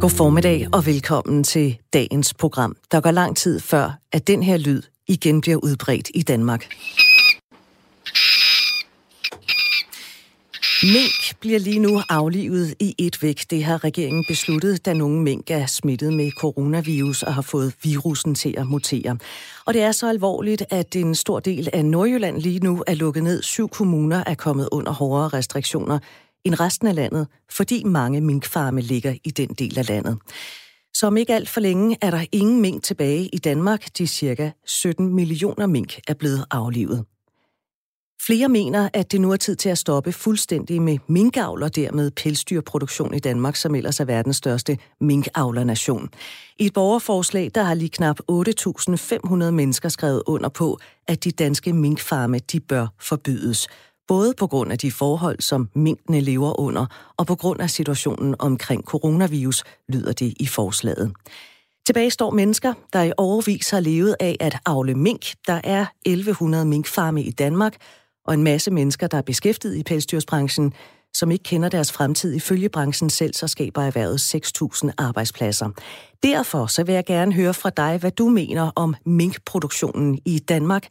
God formiddag og velkommen til dagens program. Der går lang tid før, at den her lyd igen bliver udbredt i Danmark. Mink bliver lige nu aflivet i et væk. Det har regeringen besluttet, da nogle mink er smittet med coronavirus og har fået virusen til at mutere. Og det er så alvorligt, at en stor del af Nordjylland lige nu er lukket ned. Syv kommuner er kommet under hårdere restriktioner end resten af landet, fordi mange minkfarme ligger i den del af landet. Så om ikke alt for længe er der ingen mink tilbage i Danmark. De cirka 17 millioner mink er blevet aflivet. Flere mener, at det nu er tid til at stoppe fuldstændig med minkavl og dermed pelsdyrproduktion i Danmark, som ellers er verdens største minkavlernation. I et borgerforslag, der har lige knap 8.500 mennesker skrevet under på, at de danske minkfarme de bør forbydes både på grund af de forhold, som minkene lever under, og på grund af situationen omkring coronavirus, lyder det i forslaget. Tilbage står mennesker, der i overvis har levet af at avle mink. Der er 1100 minkfarme i Danmark, og en masse mennesker, der er beskæftiget i pelsdyrsbranchen, som ikke kender deres fremtid. Ifølge branchen selv, så skaber erhvervet 6.000 arbejdspladser. Derfor så vil jeg gerne høre fra dig, hvad du mener om minkproduktionen i Danmark.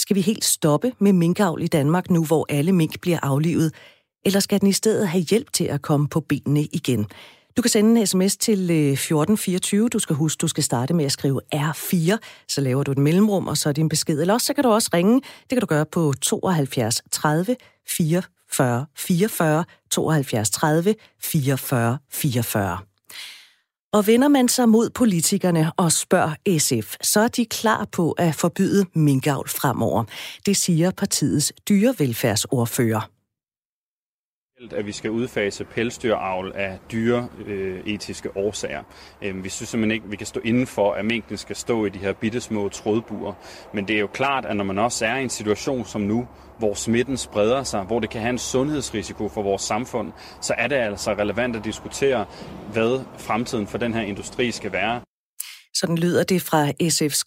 Skal vi helt stoppe med minkavl i Danmark nu, hvor alle mink bliver aflivet? Eller skal den i stedet have hjælp til at komme på benene igen? Du kan sende en sms til øh, 1424. Du skal huske, du skal starte med at skrive R4. Så laver du et mellemrum, og så er din besked. Eller også så kan du også ringe. Det kan du gøre på 72 30 44 44 72 30 44 44. Og vender man sig mod politikerne og spørger SF, så er de klar på at forbyde minkavl fremover. Det siger partiets dyrevelfærdsordfører at vi skal udfase pelsdyravl af dyre øh, etiske årsager. Øh, vi synes simpelthen ikke, at vi kan stå inden for, at mængden skal stå i de her bittesmå trådbuer. Men det er jo klart, at når man også er i en situation som nu, hvor smitten spreder sig, hvor det kan have en sundhedsrisiko for vores samfund, så er det altså relevant at diskutere, hvad fremtiden for den her industri skal være. Sådan lyder det fra SF's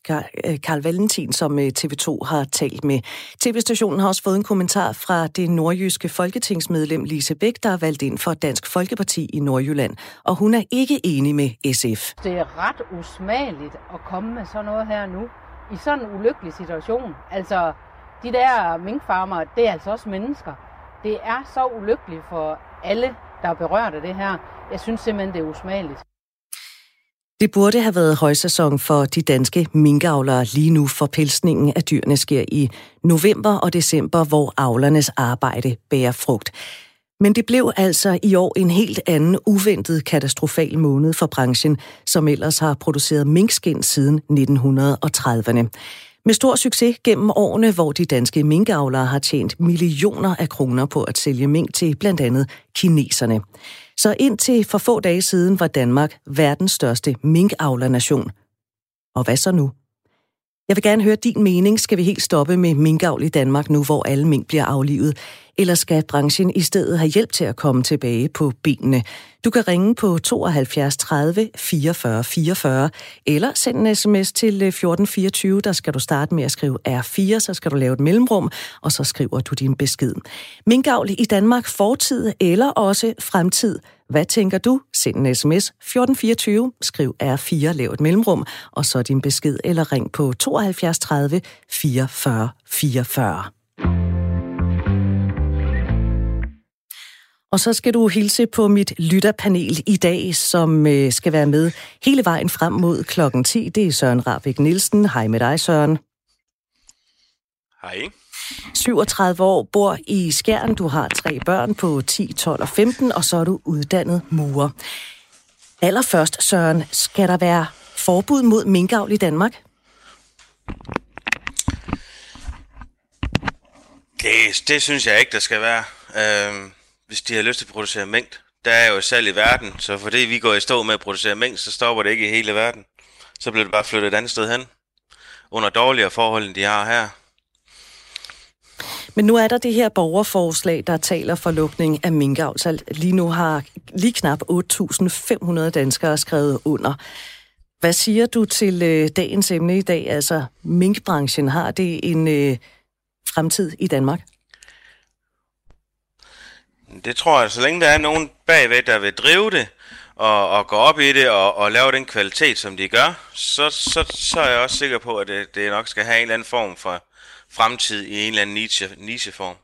Karl øh, Valentin, som øh, TV2 har talt med. TV-stationen har også fået en kommentar fra det nordjyske folketingsmedlem Lise Bæk, der er valgt ind for Dansk Folkeparti i Nordjylland. Og hun er ikke enig med SF. Det er ret usmageligt at komme med sådan noget her nu. I sådan en ulykkelig situation. Altså, de der minkfarmer, det er altså også mennesker. Det er så ulykkeligt for alle, der er berørt af det her. Jeg synes simpelthen, det er usmageligt. Det burde have været højsæson for de danske minkavlere lige nu, for pelsningen af dyrene sker i november og december, hvor avlernes arbejde bærer frugt. Men det blev altså i år en helt anden uventet katastrofal måned for branchen, som ellers har produceret minkskin siden 1930'erne. Med stor succes gennem årene, hvor de danske minkavlere har tjent millioner af kroner på at sælge mink til blandt andet kineserne. Så indtil for få dage siden var Danmark verdens største minkavlernation. Og hvad så nu? Jeg vil gerne høre din mening. Skal vi helt stoppe med minkavl i Danmark nu, hvor alle mink bliver aflivet? Eller skal branchen i stedet have hjælp til at komme tilbage på benene? Du kan ringe på 72 30 44 44, eller sende en sms til øh, 1424. Der skal du starte med at skrive R4, så skal du lave et mellemrum, og så skriver du din besked. Minkavl i Danmark fortid eller også fremtid. Hvad tænker du? Send en sms 1424, skriv R4, lav et mellemrum, og så din besked, eller ring på 72 30 44 44. Og så skal du hilse på mit lytterpanel i dag, som øh, skal være med hele vejen frem mod klokken 10. Det er Søren Rabeck Nielsen. Hej med dig, Søren. Hej. 37 år, bor i Skjern. Du har tre børn på 10, 12 og 15, og så er du uddannet murer. Allerførst, Søren, skal der være forbud mod minkavl i Danmark? Det, det synes jeg ikke, der skal være. Øhm, hvis de har lyst til at producere mængd. Der er jo salg i verden, så fordi vi går i stå med at producere mængd, så stopper det ikke i hele verden. Så bliver det bare flyttet et andet sted hen. Under dårligere forhold, end de har her. Men nu er der det her borgerforslag, der taler for lukning af minkavl. Lige nu har lige knap 8.500 danskere skrevet under. Hvad siger du til øh, dagens emne i dag? Altså, minkbranchen, har det en øh, fremtid i Danmark? Det tror jeg, så længe der er nogen bagved, der vil drive det, og, og gå op i det og, og lave den kvalitet, som de gør, så, så, så er jeg også sikker på, at det, det nok skal have en eller anden form for fremtid i en eller anden niche, nicheform.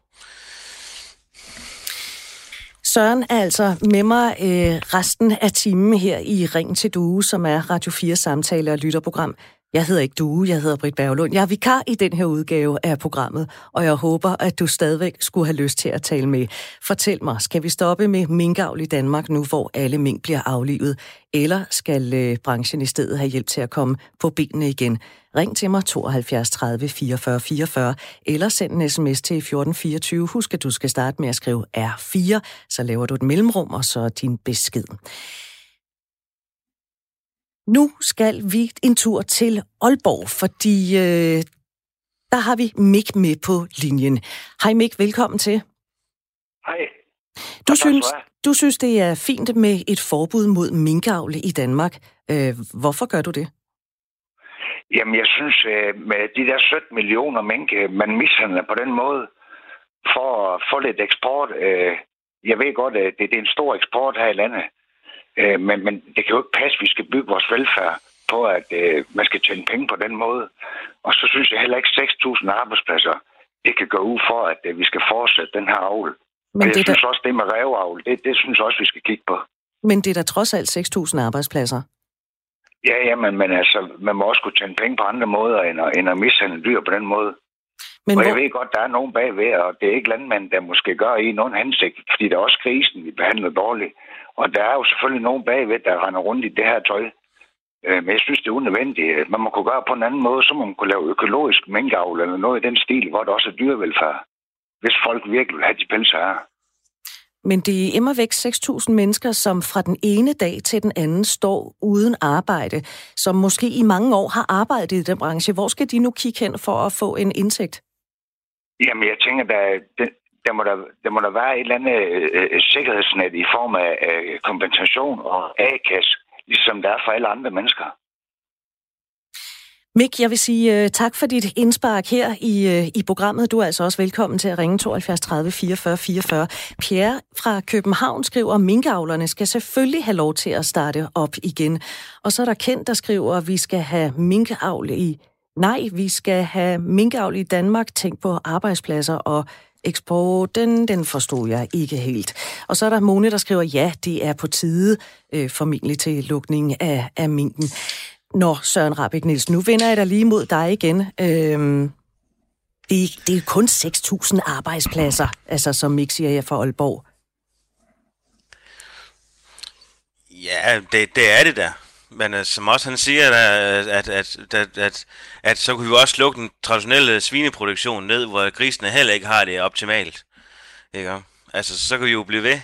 Søren er altså med mig øh, resten af timen her i Ring til Due, som er Radio 4 samtale- og lytterprogram. Jeg hedder ikke Due, jeg hedder Britt Berglund. Jeg er vikar i den her udgave af programmet, og jeg håber, at du stadigvæk skulle have lyst til at tale med. Fortæl mig, skal vi stoppe med minkavl i Danmark nu, hvor alle mink bliver aflivet? Eller skal øh, branchen i stedet have hjælp til at komme på benene igen? Ring til mig 72 30 44 44, eller send en sms til 1424. Husk, at du skal starte med at skrive R4, så laver du et mellemrum, og så din besked. Nu skal vi en tur til Aalborg, fordi øh, der har vi Mik med på linjen. Hej Mik, velkommen til. Hej. Du synes, du synes, det er fint med et forbud mod minkavl i Danmark. Øh, hvorfor gør du det? Jamen, jeg synes, øh, med de der 17 millioner mink, øh, man mishandler på den måde, for at få lidt eksport. Øh, jeg ved godt, at det er en stor eksport her i landet. Øh, men, men det kan jo ikke passe, at vi skal bygge vores velfærd på, at øh, man skal tjene penge på den måde. Og så synes jeg heller ikke, 6.000 arbejdspladser, det kan gå ud for, at øh, vi skal fortsætte den her avl. Men jeg det synes da... også, det med ræveavl, det, det synes også, vi skal kigge på. Men det er da trods alt 6.000 arbejdspladser. Ja, ja, men, men altså, man må også kunne tjene penge på andre måder, end at, end at mishandle dyr på den måde. Men og hvor... jeg ved godt, der er nogen bagved, og det er ikke landmænd, der måske gør i nogen hensigt, fordi det er også krisen, vi behandler dårligt. Og der er jo selvfølgelig nogen bagved, der render rundt i det her tøj. Øh, men jeg synes, det er unødvendigt. Man må kunne gøre på en anden måde, så man kunne lave økologisk minkavl eller noget i den stil, hvor der også er dyrevelfærd. Hvis folk virkelig vil have de pelser her. Men det er immer væk 6.000 mennesker, som fra den ene dag til den anden står uden arbejde, som måske i mange år har arbejdet i den branche. Hvor skal de nu kigge hen for at få en indtægt? Jamen, jeg tænker, der, der må der, der må der være et eller andet øh, øh sikkerhedsnet i form af øh, kompensation og A-kasse, ligesom der er for alle andre mennesker. Mik, jeg vil sige uh, tak for dit indspark her i, uh, i programmet. Du er altså også velkommen til at ringe 72 30 44 44. Pierre fra København skriver, at minkavlerne skal selvfølgelig have lov til at starte op igen. Og så er der Kent, der skriver, at vi skal have minkavl i... Nej, vi skal have minkavl i Danmark. Tænk på arbejdspladser og eksporten, den forstod jeg ikke helt. Og så er der Mone, der skriver, ja, det er på tide, øh, formentlig til lukning af, af minken. Nå, Søren Rabik Nielsen, nu vender jeg dig lige mod dig igen. Øhm, det, det er kun 6.000 arbejdspladser, altså som Mik siger jeg for Aalborg. Ja, det, det er det der. Men uh, som også han siger, at, at, at, at, at, at så kunne vi også lukke den traditionelle svineproduktion ned, hvor grisene heller ikke har det optimalt. Ikke? Altså, så kan vi jo blive ved.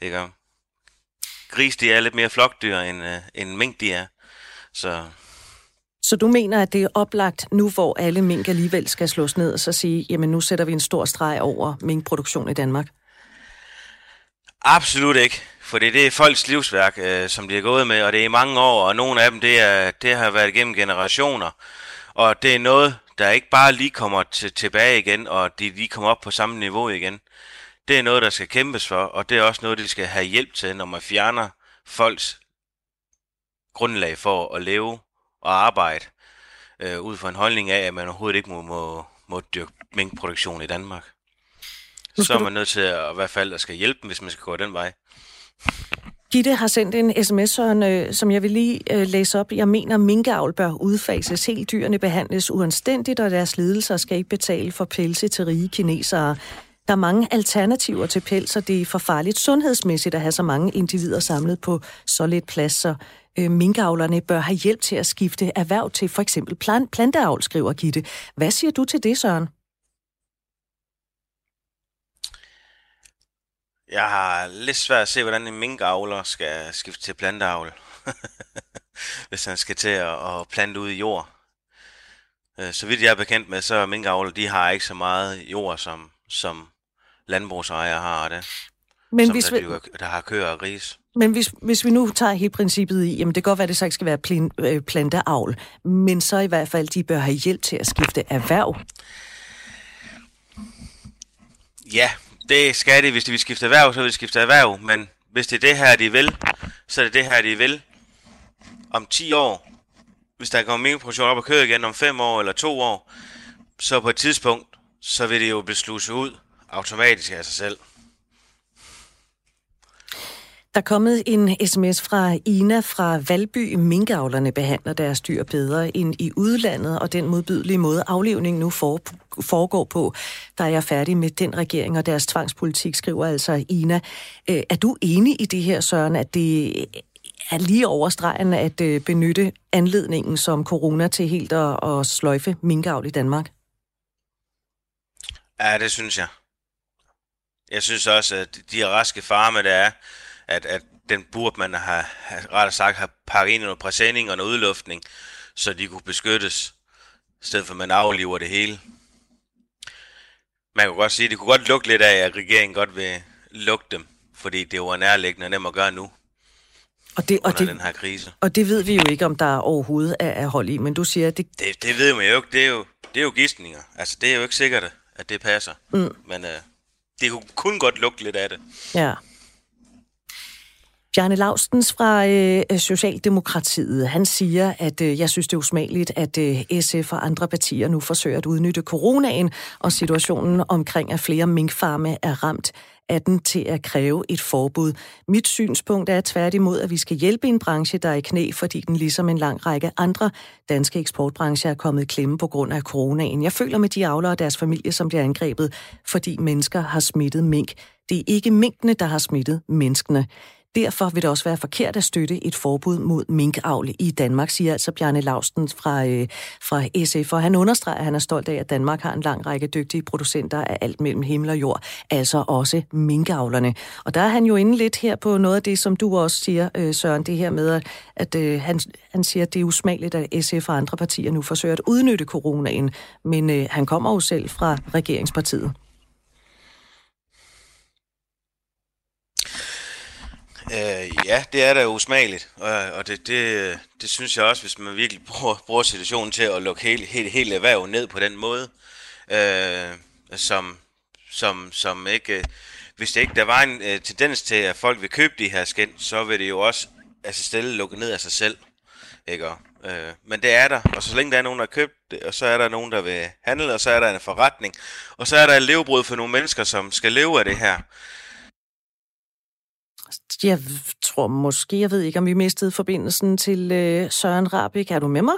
Ikke? Gris, de er lidt mere flokdyr, end, uh, end mink, de er. Så... Så du mener, at det er oplagt nu, hvor alle mink alligevel skal slås ned, og så sige, jamen nu sætter vi en stor streg over minkproduktion i Danmark? Absolut ikke. For det er folks livsværk, øh, som de har gået med, og det er i mange år, og nogle af dem, det, er, det har været igennem generationer. Og det er noget, der ikke bare lige kommer til, tilbage igen, og de lige kommer op på samme niveau igen. Det er noget, der skal kæmpes for, og det er også noget, de skal have hjælp til, når man fjerner folks grundlag for at leve og arbejde, øh, ud fra en holdning af, at man overhovedet ikke må, må, må dyrke minkproduktion i Danmark. Så er man nødt til at, i hvert fald at skal hjælpe dem, hvis man skal gå den vej. Gitte har sendt en sms, øh, som jeg vil lige øh, læse op. Jeg mener, minkavl bør udfases. Helt dyrene behandles uanstændigt, og deres lidelser skal ikke betale for pelse til rige kinesere. Der er mange alternativer til pels, og det er for farligt sundhedsmæssigt at have så mange individer samlet på så lidt plads, så øh, minkavlerne bør have hjælp til at skifte erhverv til for eksempel planteavl, skriver Gitte. Hvad siger du til det, Søren? Jeg har lidt svært at se, hvordan en minkavler skal skifte til planteavl. Hvis han skal til at, plante ud i jord. Øh, så vidt jeg er bekendt med, så er minkavler, de har ikke så meget jord, som, som landbrugsejere har det. Men hvis der, vi, der har køer og gris. Men hvis, hvis vi nu tager helt princippet i, jamen det kan godt være, at det så ikke skal være plin, øh, planteavl, men så i hvert fald, de bør have hjælp til at skifte erhverv. Ja, det skal de. Hvis de vil skifte erhverv, så vil de skifte erhverv. Men hvis det er det her, de vil, så er det det her, de vil. Om 10 år, hvis der kommer minkproduktion op og køre igen om 5 år eller 2 år, så på et tidspunkt, så vil det jo blive sluset ud automatisk af sig selv. Der er kommet en sms fra Ina fra Valby. Minkavlerne behandler deres dyr bedre end i udlandet, og den modbydelige måde aflivning nu foregår på, der er jeg færdig med den regering og deres tvangspolitik, skriver altså Ina. Øh, er du enig i det her, Søren, at det er lige over stregen at øh, benytte anledningen som corona til helt at, at sløjfe minkavl i Danmark? Ja, det synes jeg. Jeg synes også, at de raske farme, der er, at, at den burde man have, ret sagt, have pakket ind i noget præsending og noget udluftning, så de kunne beskyttes, i stedet for at man afliver det hele. Man kunne godt sige, at det kunne godt lugte lidt af, at regeringen godt vil lukke dem, fordi det var nærliggende og nemt at gøre nu. Og det, og det, den her krise. Og det ved vi jo ikke, om der overhovedet er, er hold i, men du siger, at det... Det, det ved man jo ikke. Det er jo, det er jo gidsninger. Altså, det er jo ikke sikkert, at det passer. Mm. Men uh, det kunne kun godt lugte lidt af det. Ja. Bjarne Laustens fra øh, Socialdemokratiet, han siger, at øh, jeg synes, det er usmageligt, at øh, SF og andre partier nu forsøger at udnytte coronaen og situationen omkring, at flere minkfarme er ramt af den til at kræve et forbud. Mit synspunkt er tværtimod, at vi skal hjælpe en branche, der er i knæ, fordi den ligesom en lang række andre danske eksportbrancher er kommet i klemme på grund af coronaen. Jeg føler med de avlere og deres familie, som bliver angrebet, fordi mennesker har smittet mink. Det er ikke minkene, der har smittet menneskene. Derfor vil det også være forkert at støtte et forbud mod minkavl i Danmark, siger altså Bjarne Lausten fra, øh, fra SF. Og han understreger, at han er stolt af, at Danmark har en lang række dygtige producenter af alt mellem himmel og jord, altså også minkavlerne. Og der er han jo inde lidt her på noget af det, som du også siger, øh, Søren, det her med, at øh, han, han siger, at det er usmageligt, at SF og andre partier nu forsøger at udnytte coronaen, men øh, han kommer jo selv fra regeringspartiet. Øh, ja, det er da usmageligt, og, og det, det, det synes jeg også, hvis man virkelig bruger, bruger situationen til at lukke hele, hele, hele erhvervet ned på den måde, øh, som, som, som ikke... Øh, hvis det ikke der var en øh, tendens til, at folk vil købe de her skin, så vil det jo også altså stille lukke ned af sig selv. Ikke? Øh, men det er der, og så længe der er nogen, der har købt det, og så er der nogen, der vil handle, og så er der en forretning, og så er der et levebrød for nogle mennesker, som skal leve af det her. Jeg tror måske, jeg ved ikke, om vi mistede forbindelsen til øh, Søren Rabik. Er du med mig?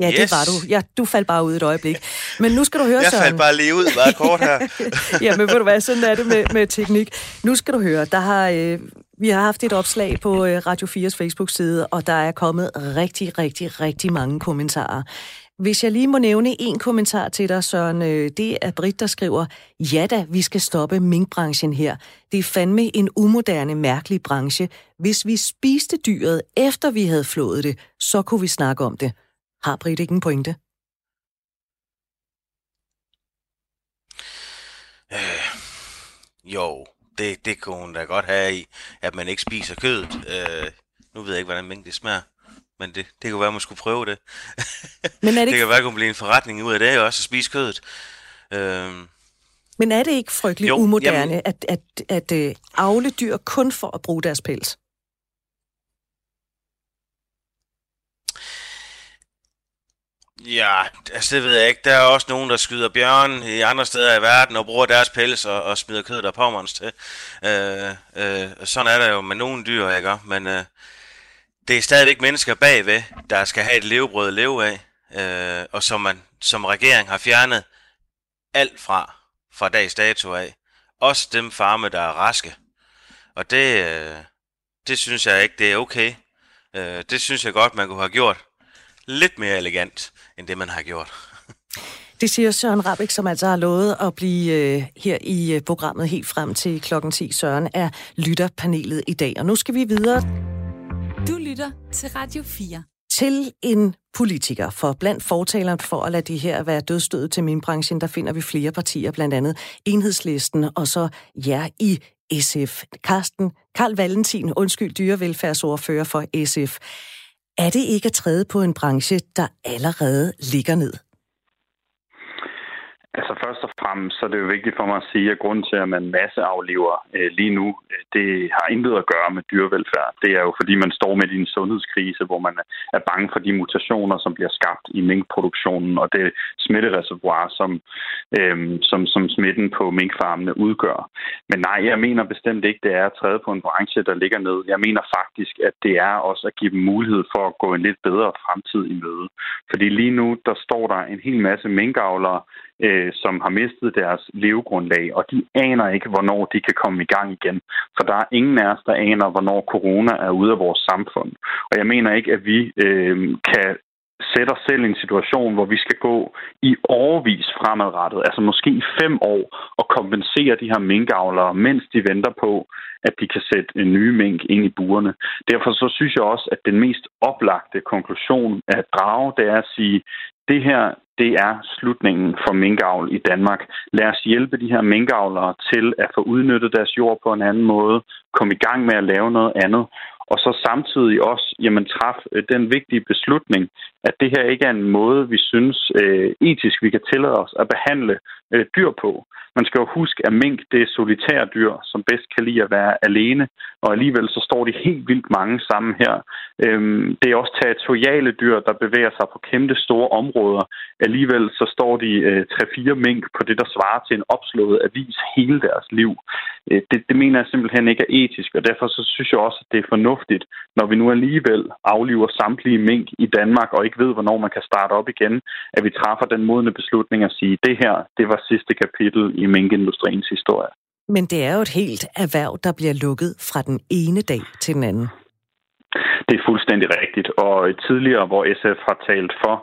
Ja, yes. det var du. Ja, du faldt bare ud et øjeblik. Men nu skal du høre, Jeg Søren. faldt bare lige ud, meget kort her. ja, men ved du hvad, sådan er det med, med teknik. Nu skal du høre, der har, øh, vi har haft et opslag på øh, Radio 4's Facebook-side, og der er kommet rigtig, rigtig, rigtig mange kommentarer. Hvis jeg lige må nævne en kommentar til dig, Søren, øh, det er Britt, der skriver, ja da, vi skal stoppe minkbranchen her. Det er fandme en umoderne, mærkelig branche. Hvis vi spiste dyret, efter vi havde flået det, så kunne vi snakke om det. Har Britt ikke en pointe? Øh, jo, det, det kunne hun da godt have i, at man ikke spiser kødet. Øh, nu ved jeg ikke, hvordan mink det smager men det, det kunne være, at man skulle prøve det. Men er det, ikke... det kan være, at kunne blive en forretning ud af det også, at spise kødet. Øhm... Men er det ikke frygteligt jo, umoderne, jamen... at, at, at, at uh, avle dyr kun for at bruge deres pels? Ja, altså det ved jeg ikke. Der er også nogen, der skyder bjørn i andre steder i verden og bruger deres pels og, og smider kødet der påmåns til. Øh, øh, sådan er der jo med nogle dyr, ikke? Men øh, det er stadigvæk mennesker bagved, der skal have et levebrød at leve af, øh, og som man som regering har fjernet alt fra, fra dags dato af. Også dem farme, der er raske. Og det, øh, det synes jeg ikke, det er okay. Øh, det synes jeg godt, man kunne have gjort lidt mere elegant, end det man har gjort. Det siger Søren Rabik, som altså har lovet at blive øh, her i øh, programmet helt frem til klokken 10. Søren er lytterpanelet i dag. Og nu skal vi videre du lytter til Radio 4. Til en politiker, for blandt fortalerne for at lade de her være dødstødet til min branchen, der finder vi flere partier, blandt andet Enhedslisten og så jer i SF. Karsten, Karl Valentin, undskyld, dyrevelfærdsordfører for SF. Er det ikke at træde på en branche, der allerede ligger ned? Altså, først og fremmest så er det jo vigtigt for mig at sige, at grunden til, at man masseaflever øh, lige nu, øh, det har intet at gøre med dyrevelfærd. Det er jo fordi, man står med i en sundhedskrise, hvor man er bange for de mutationer, som bliver skabt i minkproduktionen, og det smittereservoir, som, øh, som, som smitten på minkfarmene udgør. Men nej, jeg mener bestemt ikke, det er at træde på en branche, der ligger ned. Jeg mener faktisk, at det er også at give dem mulighed for at gå en lidt bedre fremtid i møde. Fordi lige nu, der står der en hel masse minkavlere, øh, som har mistet deres levegrundlag, og de aner ikke, hvornår de kan komme i gang igen. For der er ingen af os, der aner, hvornår corona er ude af vores samfund. Og jeg mener ikke, at vi øh, kan sætte os selv i en situation, hvor vi skal gå i overvis fremadrettet, altså måske i fem år, og kompensere de her minkavlere, mens de venter på, at de kan sætte en ny mink ind i burerne. Derfor så synes jeg også, at den mest oplagte konklusion at drage, det er at sige, det her det er slutningen for minkavl i Danmark. Lad os hjælpe de her minkavlere til at få udnyttet deres jord på en anden måde, komme i gang med at lave noget andet, og så samtidig også jamen, træffe øh, den vigtige beslutning, at det her ikke er en måde, vi synes øh, etisk, vi kan tillade os at behandle øh, dyr på. Man skal jo huske, at mink det er solitære dyr, som bedst kan lide at være alene, og alligevel så står de helt vildt mange sammen her. Øhm, det er også territoriale dyr, der bevæger sig på kæmpe store områder. Alligevel så står de øh, 3-4 mink på det, der svarer til en opslået avis hele deres liv. Øh, det, det mener jeg simpelthen ikke er etisk, og derfor så synes jeg også, at det er fornuftigt, når vi nu alligevel afliver samtlige mink i Danmark, og ikke ved, hvornår man kan starte op igen, at vi træffer den modne beslutning at sige, det her, det var sidste kapitel i minkindustriens historie. Men det er jo et helt erhverv, der bliver lukket fra den ene dag til den anden. Det er fuldstændig rigtigt. Og øh, tidligere, hvor SF har talt for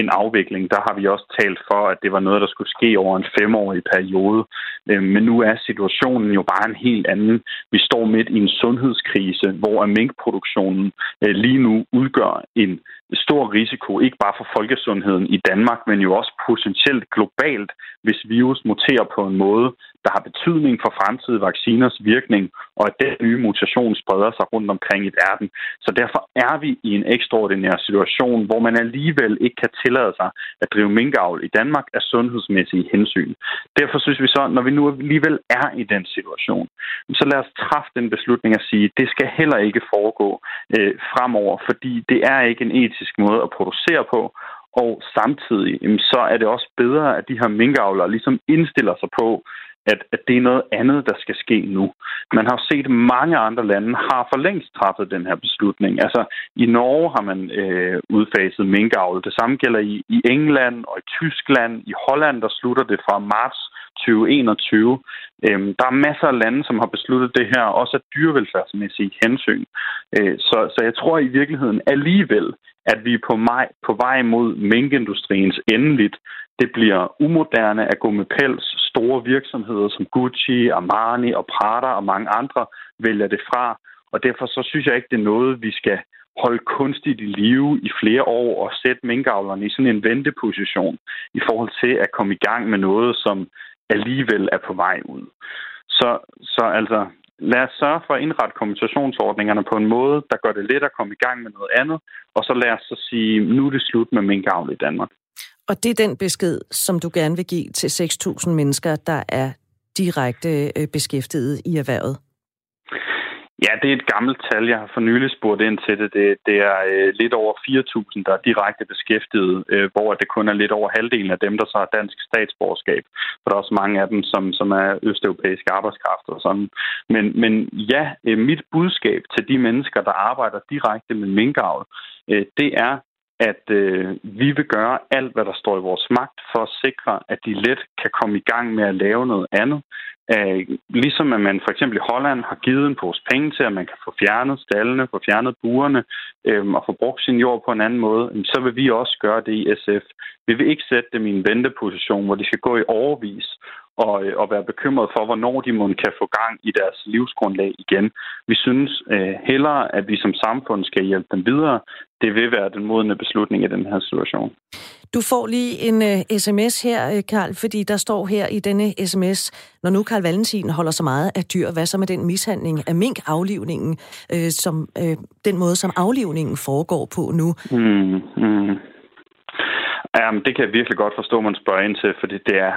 en afvikling, der har vi også talt for, at det var noget, der skulle ske over en femårig periode. Øhm, men nu er situationen jo bare en helt anden. Vi står midt i en sundhedskrise, hvor minkproduktionen øh, lige nu udgør en stor risiko, ikke bare for folkesundheden i Danmark, men jo også potentielt globalt, hvis virus muterer på en måde, der har betydning for fremtidige vacciners virkning, og at den nye mutation spreder sig rundt omkring i verden. Så derfor er vi i en ekstraordinær situation, hvor man alligevel ikke kan tillade sig at drive minkavl i Danmark af sundhedsmæssige hensyn. Derfor synes vi så, når vi nu alligevel er i den situation, så lad os træffe den beslutning at sige, at det skal heller ikke foregå øh, fremover, fordi det er ikke en etisk måde at producere på, og samtidig så er det også bedre, at de her minkavlere ligesom indstiller sig på, at, at det er noget andet, der skal ske nu. Man har set, at mange andre lande har for længst træffet den her beslutning. Altså, i Norge har man øh, udfaset minkavl. Det samme gælder i, i England og i Tyskland. I Holland, der slutter det fra marts 2021. Øhm, der er masser af lande, som har besluttet det her, også af dyrevelfærdsmæssige hensyn. Øh, så, så jeg tror i virkeligheden alligevel, at vi er på, maj, på vej mod minkindustriens endeligt. Det bliver umoderne at gå med pels. Store virksomheder som Gucci, Armani og Prada og mange andre vælger det fra. Og derfor så synes jeg ikke, det er noget, vi skal holde kunstigt i live i flere år og sætte minkavlerne i sådan en venteposition i forhold til at komme i gang med noget, som alligevel er på vej ud. Så, så altså, lad os sørge for at indrette kompensationsordningerne på en måde, der gør det let at komme i gang med noget andet, og så lad os så sige, nu er det slut med minkavl i Danmark. Og det er den besked, som du gerne vil give til 6.000 mennesker, der er direkte øh, beskæftiget i erhvervet? Ja, det er et gammelt tal. Jeg har for nylig spurgt ind til det. Det, det er øh, lidt over 4.000, der er direkte beskæftiget, øh, hvor det kun er lidt over halvdelen af dem, der så har dansk statsborgerskab. For der er også mange af dem, som, som er østeuropæiske arbejdskraft og sådan. Men, men ja, øh, mit budskab til de mennesker, der arbejder direkte med minkavl, øh, det er, at øh, vi vil gøre alt, hvad der står i vores magt for at sikre, at de let kan komme i gang med at lave noget andet. Æh, ligesom at man for eksempel i Holland har givet en pose penge til, at man kan få fjernet stallene, få fjernet burene øh, og få brugt sin jord på en anden måde, så vil vi også gøre det i SF. Vi vil ikke sætte dem i en venteposition, hvor de skal gå i overvis og, øh, og være bekymret for, hvornår de må kan få gang i deres livsgrundlag igen. Vi synes øh, hellere, at vi som samfund skal hjælpe dem videre. Det vil være den modne beslutning i den her situation. Du får lige en uh, øh, sms her, øh, Karl, fordi der står her i denne sms, når nu Karl Valentin holder så meget af dyr, hvad så med den mishandling af mink-aflivningen, uh, som uh, den måde, som aflivningen foregår på nu? Mm, mm. Jamen, det kan jeg virkelig godt forstå, man spørger ind til, fordi det er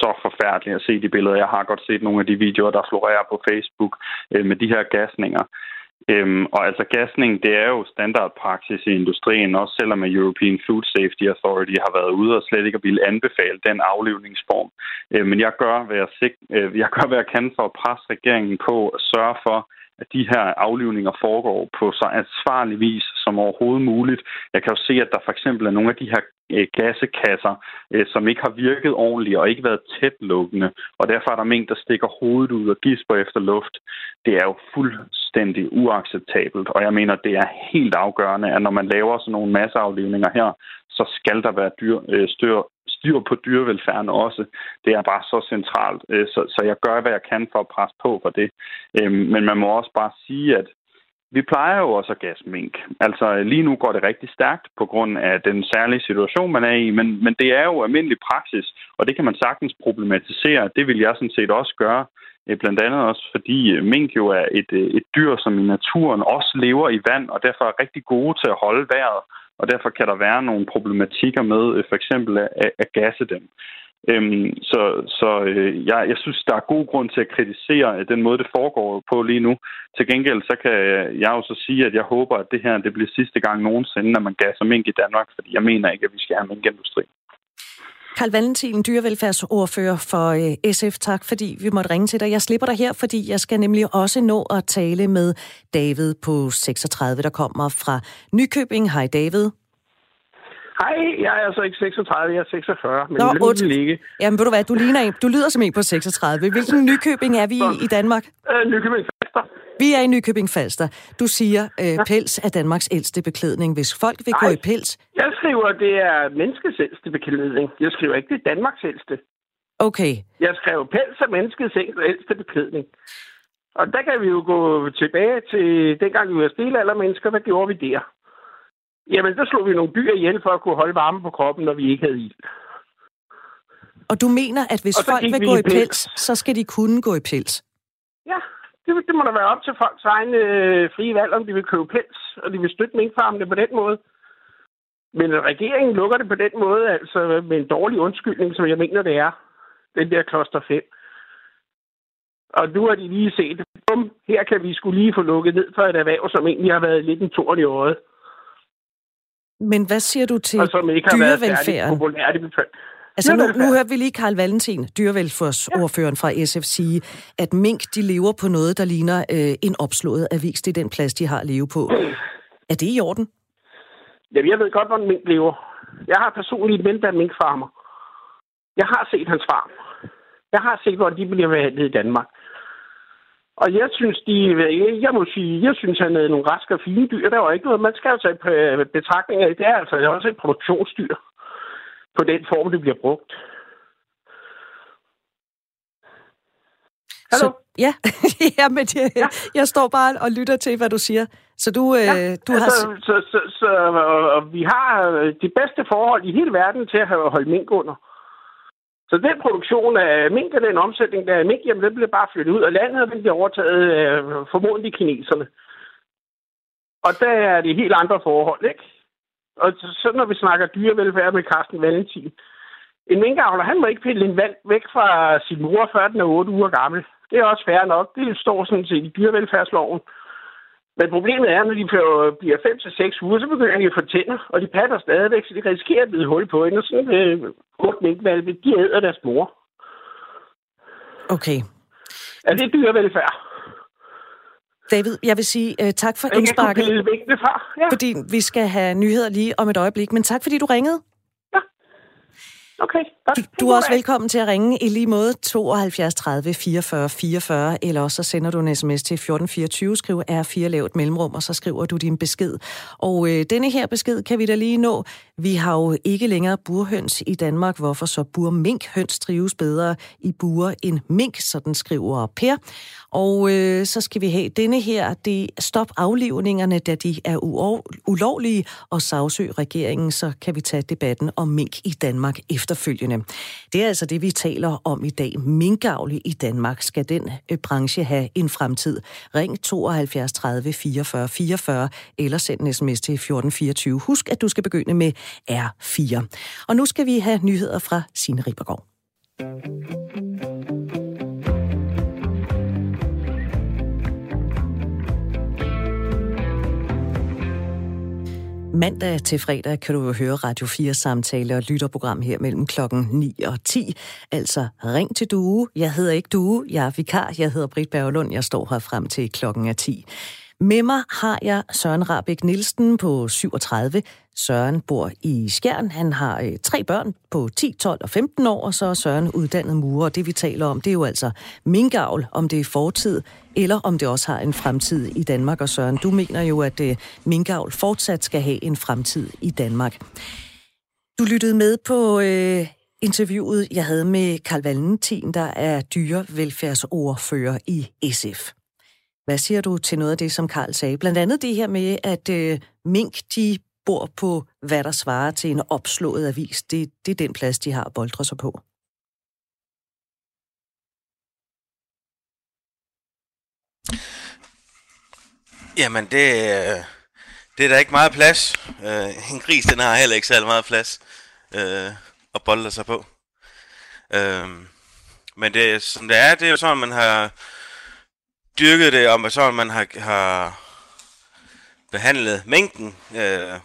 så forfærdeligt at se de billeder. Jeg har godt set nogle af de videoer, der florerer på Facebook øh, med de her gasninger. Øhm, og altså gasning, det er jo standardpraksis i industrien, også selvom European Food Safety Authority har været ude og slet ikke vil anbefale den aflivningsform. Øh, men jeg gør, hvad jeg, sig, øh, jeg gør, hvad jeg kan for at presse regeringen på at sørge for, at de her aflivninger foregår på så ansvarlig vis som overhovedet muligt. Jeg kan jo se, at der for eksempel er nogle af de her øh, gassekasser, øh, som ikke har virket ordentligt og ikke været tæt lukkende, og derfor er der mængder, der stikker hovedet ud og gisper efter luft. Det er jo fuldstændig uacceptabelt, og jeg mener, det er helt afgørende, at når man laver sådan nogle masseaflivninger her, så skal der være dyr, øh, styr, styr på dyrevelfærden også. Det er bare så centralt, så, så jeg gør, hvad jeg kan for at presse på for det. Øhm, men man må også bare sige, at vi plejer jo også at gasse mink. Altså lige nu går det rigtig stærkt på grund af den særlige situation, man er i, men, men det er jo almindelig praksis, og det kan man sagtens problematisere. Det vil jeg sådan set også gøre, eh, blandt andet også fordi eh, mink jo er et, eh, et dyr, som i naturen også lever i vand, og derfor er rigtig gode til at holde vejret og derfor kan der være nogle problematikker med for eksempel at, at gasse dem. Øhm, så så øh, jeg, jeg synes, der er god grund til at kritisere øh, den måde, det foregår på lige nu. Til gengæld så kan jeg jo så sige, at jeg håber, at det her det bliver sidste gang nogensinde, når man gasser mink i Danmark, fordi jeg mener ikke, at vi skal have minkindustri. Karl Valentin, dyrevelfærdsordfører for øh, SF, tak fordi vi måtte ringe til dig. Jeg slipper dig her, fordi jeg skal nemlig også nå at tale med David på 36, der kommer fra Nykøbing. Hej David. Hej, jeg er altså ikke 36, jeg er 46, men Nå, lad ligge. Jamen ved du hvad, du ligner en, du lyder som en på 36. Hvilken Nykøbing er vi i i Danmark? Øh, Nykøbing Falster. Vi er i Nykøbing Falster. Du siger, øh, ja. pels er Danmarks ældste beklædning. Hvis folk vil Nej, gå i pels... jeg skriver, det er menneskets ældste beklædning. Jeg skriver ikke, det er Danmarks ældste. Okay. Jeg skriver, pels er menneskets ældste beklædning. Og der kan vi jo gå tilbage til dengang vi var mennesker. Hvad gjorde vi der? Jamen, der slog vi nogle dyr ihjel for at kunne holde varme på kroppen, når vi ikke havde ild. Og du mener, at hvis folk vil gå i pels, pels, så skal de kunne gå i pels? Ja, det, det må da være op til folks egen øh, frie valg, om de vil købe pels, og de vil støtte minkfarmene på den måde. Men regeringen lukker det på den måde, altså med en dårlig undskyldning, som jeg mener, det er. Den der kloster 5. Og nu har de lige set, bum, her kan vi skulle lige få lukket ned for et erhverv, som egentlig har været lidt en torn i øjet. Men hvad siger du til og som ikke har dyrevelfærden? Været Altså nu, nu hørte vi lige Karl Valentin, dyrevelfærdsordføreren fra SF, sige, at mink de lever på noget, der ligner øh, en opslået avis. Det er den plads, de har at leve på. Er det i orden? Jamen, jeg ved godt, hvordan mink lever. Jeg har personligt en der er minkfarmer. Jeg har set hans farm. Jeg har set, hvordan de bliver behandlet i Danmark. Og jeg synes, de, jeg må sige, jeg synes, han er nogle raske og fine dyr. Der var ikke noget, man skal jo tage betragtning af. Det er altså også et produktionsdyr på den form, det bliver brugt. Hallo? Så, ja, ja, men jeg, ja. jeg står bare og lytter til, hvad du siger. Så du, ja, øh, du altså, har... Så, så, så, og, og vi har de bedste forhold i hele verden til at holdt mink under. Så den produktion af mink og den omsætning, der er mink, jamen den bliver bare flyttet ud af landet, og den bliver overtaget af formodentlig kineserne. Og der er det helt andre forhold, ikke? Og så når vi snakker dyrevelfærd med Carsten Valentin. En minkavler, han må ikke pille en valg væk fra sin mor, før den er 8 uger gammel. Det er også fair nok. Det står sådan set i dyrevelfærdsloven. Men problemet er, når de bliver 5-6 uger, så begynder de at få tænder, og de patter stadigvæk, så de risikerer at blive hul på hende, og sådan øh, otte minkvalve, de æder deres mor. Okay. Er det dyrevelfærd? David, jeg vil sige uh, tak for indsparket. Ja. Fordi vi skal have nyheder lige om et øjeblik, men tak fordi du ringede. Okay, godt. Du, du er også velkommen til at ringe i lige måde 72 30 44 44, eller også så sender du en sms til 1424, skriv R4 lavt mellemrum, og så skriver du din besked. Og øh, denne her besked kan vi da lige nå. Vi har jo ikke længere burhøns i Danmark, hvorfor så burminkhøns trives bedre i bure end mink, sådan skriver Per. Og øh, så skal vi have denne her, det stop aflivningerne, da de er ulovlige, og sagsøg regeringen, så kan vi tage debatten om mink i Danmark efterfølgende. Det er altså det, vi taler om i dag. Minkavle i Danmark. Skal den øh, branche have en fremtid? Ring 72 30 44 44 eller send en sms til 1424. Husk, at du skal begynde med R4. Og nu skal vi have nyheder fra Signe Ribergaard. Mandag til fredag kan du jo høre Radio 4 samtale og lytterprogram her mellem klokken 9 og 10. Altså ring til Due. Jeg hedder ikke Due, jeg er vikar. Jeg hedder Britt Berglund. Jeg står her frem til klokken er 10. Med mig har jeg Søren Rabeck Nielsen på 37, Søren bor i Skjern. Han har øh, tre børn på 10, 12 og 15 år, og så er Søren uddannet murer. Og det vi taler om, det er jo altså minkavl, om det er fortid, eller om det også har en fremtid i Danmark. Og Søren, du mener jo, at øh, minkavl fortsat skal have en fremtid i Danmark. Du lyttede med på øh, interviewet, jeg havde med Karl Valentin, der er dyrevelfærdsordfører i SF. Hvad siger du til noget af det, som Karl sagde? Blandt andet det her med, at øh, mink, de bor på, hvad der svarer til en opslået avis. Det, det er den plads, de har at boldre sig på. Jamen, det, det er der ikke meget plads. Øh, en gris, den har heller ikke særlig meget plads øh, at bolde sig på. Øh, men det, som det er, det er jo sådan, man har dyrket det, og sådan man har, har behandlet mængden. Øh,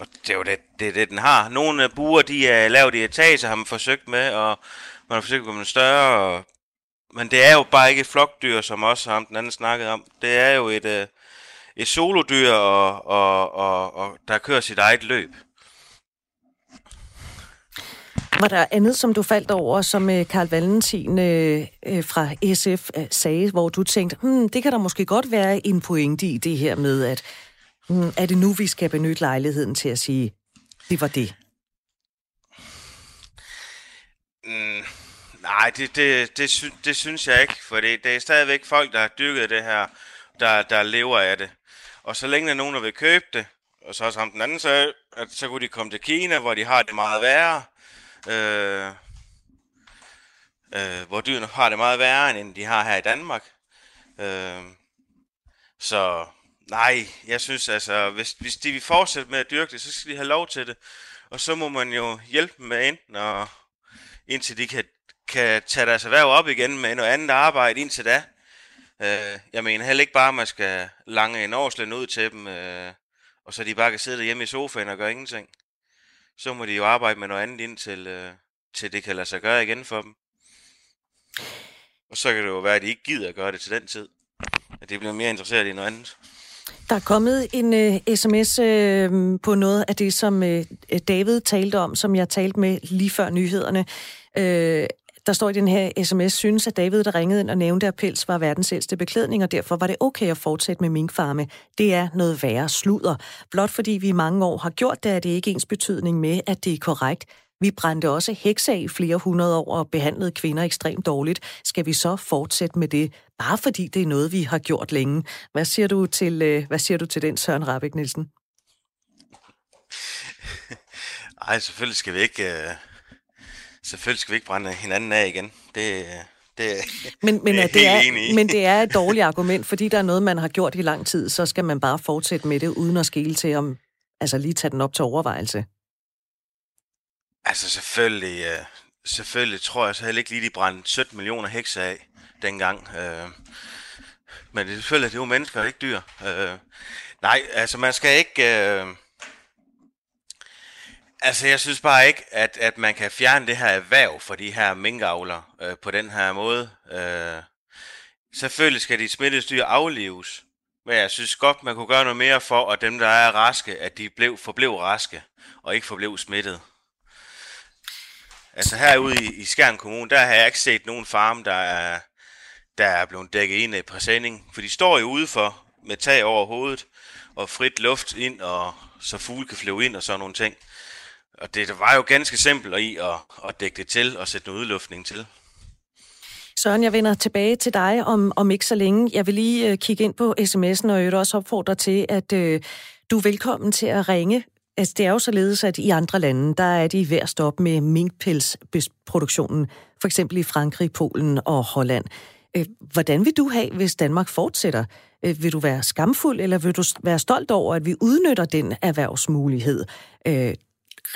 og det er jo det, det, det den har. Nogle øh, buer, de øh, er lavet i etager, har man forsøgt med, og man har forsøgt med større, og men det er jo bare ikke et flokdyr, som også ham den anden snakket om. Det er jo et, øh, et solodyr, og, og, og, og der kører sit eget løb. Var der andet, som du faldt over, som øh, Karl Valentin øh, øh, fra SF øh, sagde, hvor du tænkte, hmm, det kan der måske godt være en pointe i det her med, at Mm, er det nu, vi skal benytte lejligheden til at sige, det var det? Mm, Nej, det, det, det, sy, det synes jeg ikke, for det, det er stadigvæk folk, der har dyrket det her, der, der lever af det. Og så længe der er nogen, der vil købe det, og så samt den anden, sag, at, så kunne de komme til Kina, hvor de har det meget værre. Øh, øh, hvor dyrene har det meget værre, end de har her i Danmark. Øh, så nej, jeg synes altså, hvis, hvis de vil fortsætte med at dyrke det, så skal de have lov til det. Og så må man jo hjælpe dem med enten, og, indtil de kan kan tage deres erhverv op igen med noget andet arbejde indtil da. Øh, jeg mener heller ikke bare, at man skal lange en årsløn ud til dem, øh, og så de bare kan sidde hjemme i sofaen og gøre ingenting. Så må de jo arbejde med noget andet indtil øh, til det kan lade sig gøre igen for dem. Og så kan det jo være, at de ikke gider at gøre det til den tid. At de bliver mere interesseret i noget andet. Der er kommet en øh, uh, sms uh, øh, på noget af det, som uh, David talte om, som jeg talte med lige før nyhederne. Uh, der står i den her sms, synes, at David, der ringede ind og nævnte, at pels var verdens ældste beklædning, og derfor var det okay at fortsætte med minkfarme. Det er noget værre sludder. Blot fordi vi i mange år har gjort det, er det ikke ens betydning med, at det er korrekt. Vi brændte også heksa i flere hundrede år og behandlede kvinder ekstremt dårligt. Skal vi så fortsætte med det, bare fordi det er noget, vi har gjort længe? Hvad siger du til, øh, hvad siger du til den, Søren Rabeck Nielsen? Ej, selvfølgelig skal vi ikke... Uh Selvfølgelig skal vi ikke brænde hinanden af igen. Det, det, men, men, det er, det er, men det er et dårligt argument, fordi der er noget, man har gjort i lang tid, så skal man bare fortsætte med det, uden at skele til om, altså lige tage den op til overvejelse. Altså selvfølgelig, uh, selvfølgelig tror jeg så heller ikke lige, de brændte 17 millioner hekser af dengang. Øh, men det er selvfølgelig, det er jo mennesker, ikke dyr. Øh, nej, altså man skal ikke... Øh, Altså, jeg synes bare ikke, at, at man kan fjerne det her erhverv for de her minkavler øh, på den her måde. Øh, selvfølgelig skal de smittede aflives, men jeg synes godt, man kunne gøre noget mere for, at dem, der er raske, at de blev, forblev raske og ikke forblev smittet. Altså herude i, i Skjern Kommune, der har jeg ikke set nogen farm, der er, der er blevet dækket ind i præsending. For de står jo udefor med tag over hovedet og frit luft ind, og så fugle kan flyve ind og sådan nogle ting. Og det var jo ganske simpelt i at, at dække det til og sætte noget udluftning til. Søren, jeg vender tilbage til dig om, om ikke så længe. Jeg vil lige øh, kigge ind på sms'en, og jeg vil også opfordre til, at øh, du er velkommen til at ringe. Altså, det er jo således, at i andre lande, der er de ved at stoppe med minkpelsproduktionen, for eksempel i Frankrig, Polen og Holland. Øh, hvordan vil du have, hvis Danmark fortsætter? Øh, vil du være skamfuld, eller vil du være stolt over, at vi udnytter den erhvervsmulighed? Øh,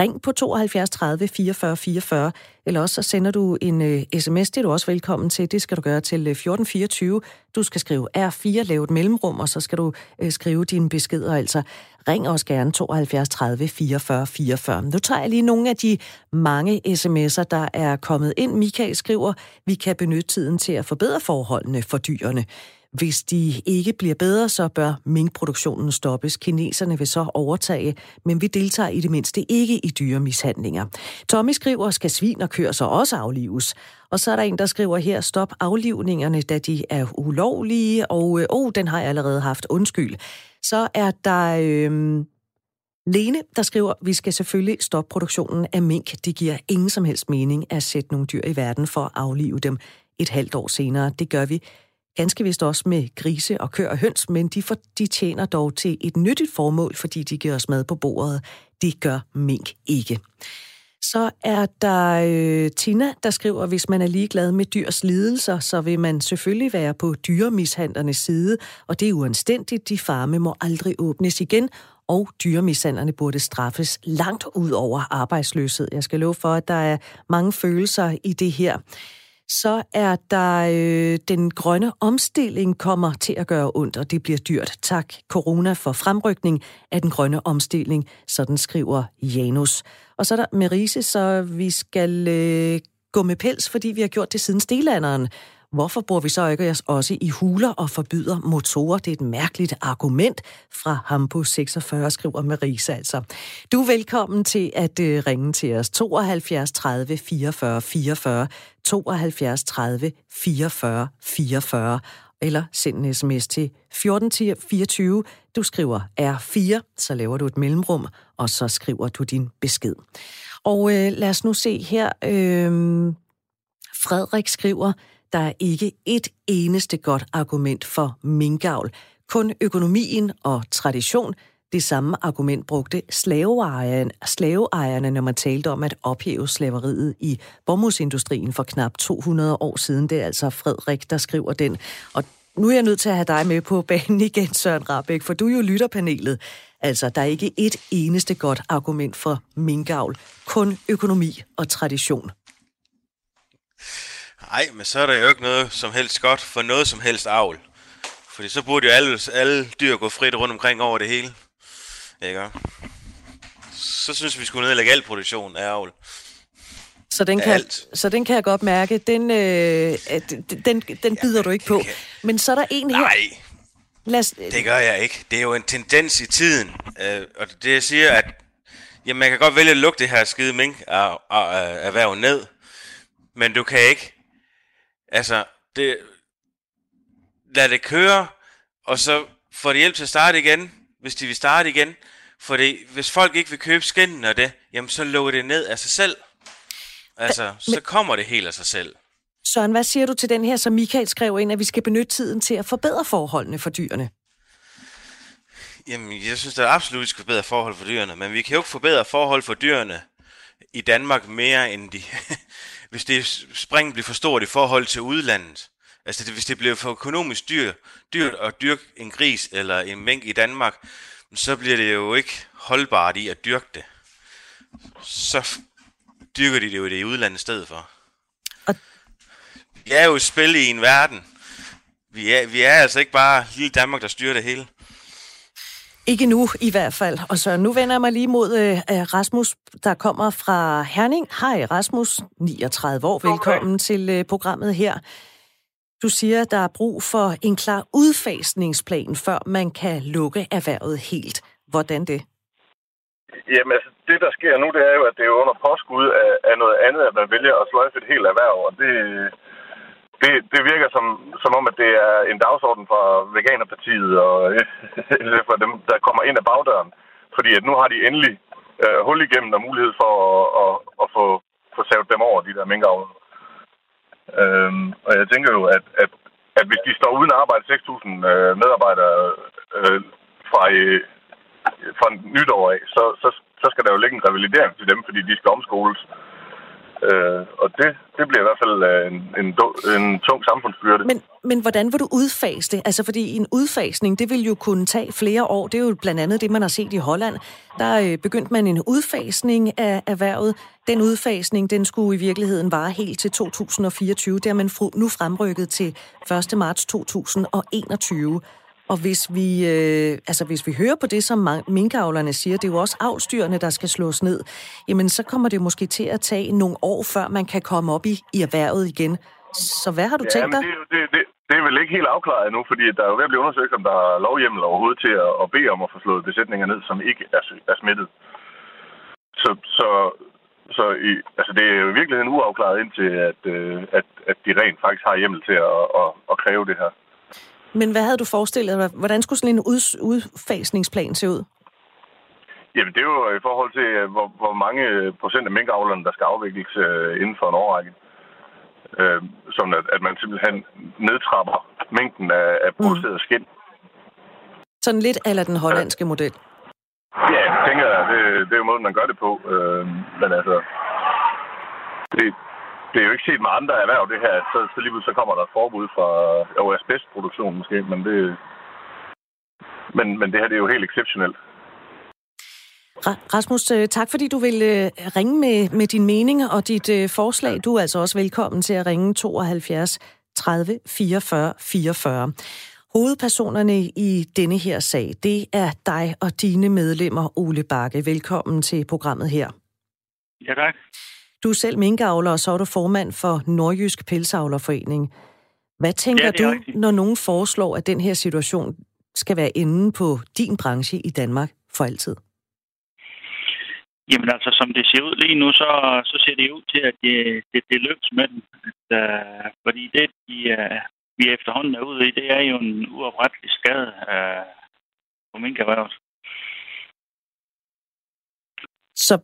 ring på 72 30 44 44, eller også så sender du en øh, uh, sms, det er du også velkommen til. Det skal du gøre til øh, 1424. Du skal skrive R4, lave et mellemrum, og så skal du uh, skrive dine beskeder. Altså ring også gerne 72 30 44 44. Nu tager jeg lige nogle af de mange sms'er, der er kommet ind. Michael skriver, vi kan benytte tiden til at forbedre forholdene for dyrene. Hvis de ikke bliver bedre, så bør minkproduktionen stoppes. Kineserne vil så overtage, men vi deltager i det mindste ikke i dyremishandlinger. Tommy skriver, skal svin og køer så også aflives? Og så er der en, der skriver her, stop aflivningerne, da de er ulovlige, og øh, oh, den har jeg allerede haft, undskyld. Så er der øh, Lene, der skriver, vi skal selvfølgelig stoppe produktionen af mink. Det giver ingen som helst mening at sætte nogle dyr i verden for at aflive dem et halvt år senere. Det gør vi ganske vist også med grise og køer og høns, men de, for, de tjener dog til et nyttigt formål, fordi de giver os mad på bordet. Det gør mink ikke. Så er der øh, Tina, der skriver, at hvis man er ligeglad med dyrs lidelser, så vil man selvfølgelig være på dyremishandlernes side, og det er uanstændigt. De farme må aldrig åbnes igen, og dyremishandlerne burde straffes langt ud over arbejdsløshed. Jeg skal love for, at der er mange følelser i det her så er der øh, den grønne omstilling kommer til at gøre ondt, og det bliver dyrt. Tak, corona, for fremrykning af den grønne omstilling, sådan skriver Janus. Og så er der Merise, så vi skal øh, gå med pels, fordi vi har gjort det siden stenalderen. Hvorfor bor vi så ikke også i huler og forbyder motorer? Det er et mærkeligt argument fra Hampo 46, skriver Marisa altså. Du er velkommen til at øh, ringe til os. 72 30 44 44, 72 30 44 44, eller send en sms til 1424. Du skriver R4, så laver du et mellemrum, og så skriver du din besked. Og øh, lad os nu se her. Øh, Frederik skriver, der er ikke et eneste godt argument for minkavl. Kun økonomien og tradition. Det samme argument brugte slaveejerne, slaveejerne, når man talte om at ophæve slaveriet i bomuldsindustrien for knap 200 år siden. Det er altså Frederik, der skriver den. Og nu er jeg nødt til at have dig med på banen igen, Søren Rabeck, for du er jo lytterpanelet. Altså, der er ikke et eneste godt argument for minkavl. Kun økonomi og tradition. Nej, men så er der jo ikke noget som helst godt for noget som helst avl. Fordi så burde jo alle, alle dyr gå frit rundt omkring over det hele. Ikke? Så synes vi, vi skulle nedlægge al produktion af avl. Så den, kan, Alt. så den kan jeg godt mærke, den, øh, den, den bider ja, du ikke på. Men så er der en her... Nej, Lad os... det gør jeg ikke. Det er jo en tendens i tiden. Øh, og det jeg siger, at jamen, man kan godt vælge at lukke det her skide mink af, af, erhverv ned. Men du kan ikke Altså, det, lad det køre, og så får de hjælp til at starte igen, hvis de vil starte igen. Fordi hvis folk ikke vil købe skinnen af det, jamen så lukker det ned af sig selv. Altså, Men, så kommer det helt af sig selv. Søren, hvad siger du til den her, som Michael skrev ind, at vi skal benytte tiden til at forbedre forholdene for dyrene? Jamen, jeg synes er absolut, skal forbedre forhold for dyrene, men vi kan jo ikke forbedre forhold for dyrene i Danmark mere end de, hvis det spring bliver for stort i forhold til udlandet, altså det, hvis det bliver for økonomisk dyr, dyrt at dyrke en gris eller en mink i Danmark, så bliver det jo ikke holdbart i at dyrke det. Så dyrker de det jo det i udlandet i stedet for. Og... Vi er jo et spil i en verden. Vi er, vi er altså ikke bare lille Danmark, der styrer det hele. Ikke nu i hvert fald. Og så nu vender jeg mig lige mod uh, Rasmus, der kommer fra Herning. Hej Rasmus, 39 år. Velkommen okay. til uh, programmet her. Du siger, der er brug for en klar udfasningsplan, før man kan lukke erhvervet helt. Hvordan det? Jamen altså, det der sker nu, det er jo, at det er under påskud af, af noget andet, at man vælger at sløjfe et helt erhverv, og det, det, det virker som, som om, at det er en dagsorden for Veganerpartiet og for dem, der kommer ind ad bagdøren. Fordi at nu har de endelig øh, hul igennem og mulighed for at, at, at få, få savet dem over, de der minkavler. Øhm, og jeg tænker jo, at, at, at hvis de står uden arbejde 6.000 øh, medarbejdere øh, fra, øh, fra nytår af, så, så, så skal der jo ligge en revalidering til dem, fordi de skal omskoles. Øh, og det, det bliver i hvert fald øh, en, en, en tung samfundsbyrde. Men, men hvordan vil du udfase det? Altså, fordi en udfasning, det vil jo kunne tage flere år. Det er jo blandt andet det, man har set i Holland. Der øh, begyndte man en udfasning af erhvervet. Den udfasning, den skulle i virkeligheden vare helt til 2024. Det har man nu fremrykket til 1. marts 2021. Og hvis vi, øh, altså hvis vi hører på det, som minkavlerne siger, det er jo også avlstyrene, der skal slås ned, jamen så kommer det måske til at tage nogle år, før man kan komme op i, i erhvervet igen. Så hvad har du ja, tænkt dig? Det, det, det, det er vel ikke helt afklaret endnu, fordi der er jo ved at blive undersøgt, om der er lovhjemmel overhovedet til at, at bede om at få slået besætninger ned, som ikke er, er smittet. Så, så, så i, altså det er jo i virkeligheden uafklaret indtil, at, øh, at, at de rent faktisk har hjemmel til at, at, at kræve det her. Men hvad havde du forestillet dig? Hvordan skulle sådan en udfasningsplan se ud? Jamen, det er jo i forhold til, øh, hvor, hvor mange procent af minkavlerne, der skal afvikles øh, inden for en årrække. Øh, sådan at, at man simpelthen nedtrapper mængden af, af produceret mm. skind. Sådan lidt eller den hollandske model? Ja, jeg tænker, det, det er jo måden, man gør det på. Øh, men altså, det, det er jo ikke set med andre erhverv, det her. Så, så lige så kommer der et forbud fra jo, asbestproduktion måske, men det, men, men det her det er jo helt exceptionelt. Rasmus, øh, tak fordi du vil øh, ringe med, med din mening og dit uh, forslag. Du er altså også velkommen til at ringe 72 30 44 44. Hovedpersonerne i denne her sag, det er dig og dine medlemmer, Ole Bakke. Velkommen til programmet her. Ja, tak. Du er selv minkavler, og så er du formand for Nordjysk Pelsavlerforening. Hvad tænker ja, du, rigtigt. når nogen foreslår, at den her situation skal være inde på din branche i Danmark for altid? Jamen altså, som det ser ud lige nu, så, så ser det ud til, at det, det, det lykkes med den. At, uh, fordi det, de, uh, vi efterhånden er ude i, det er jo en uoprettelig skade uh, på minkerhvervet. Så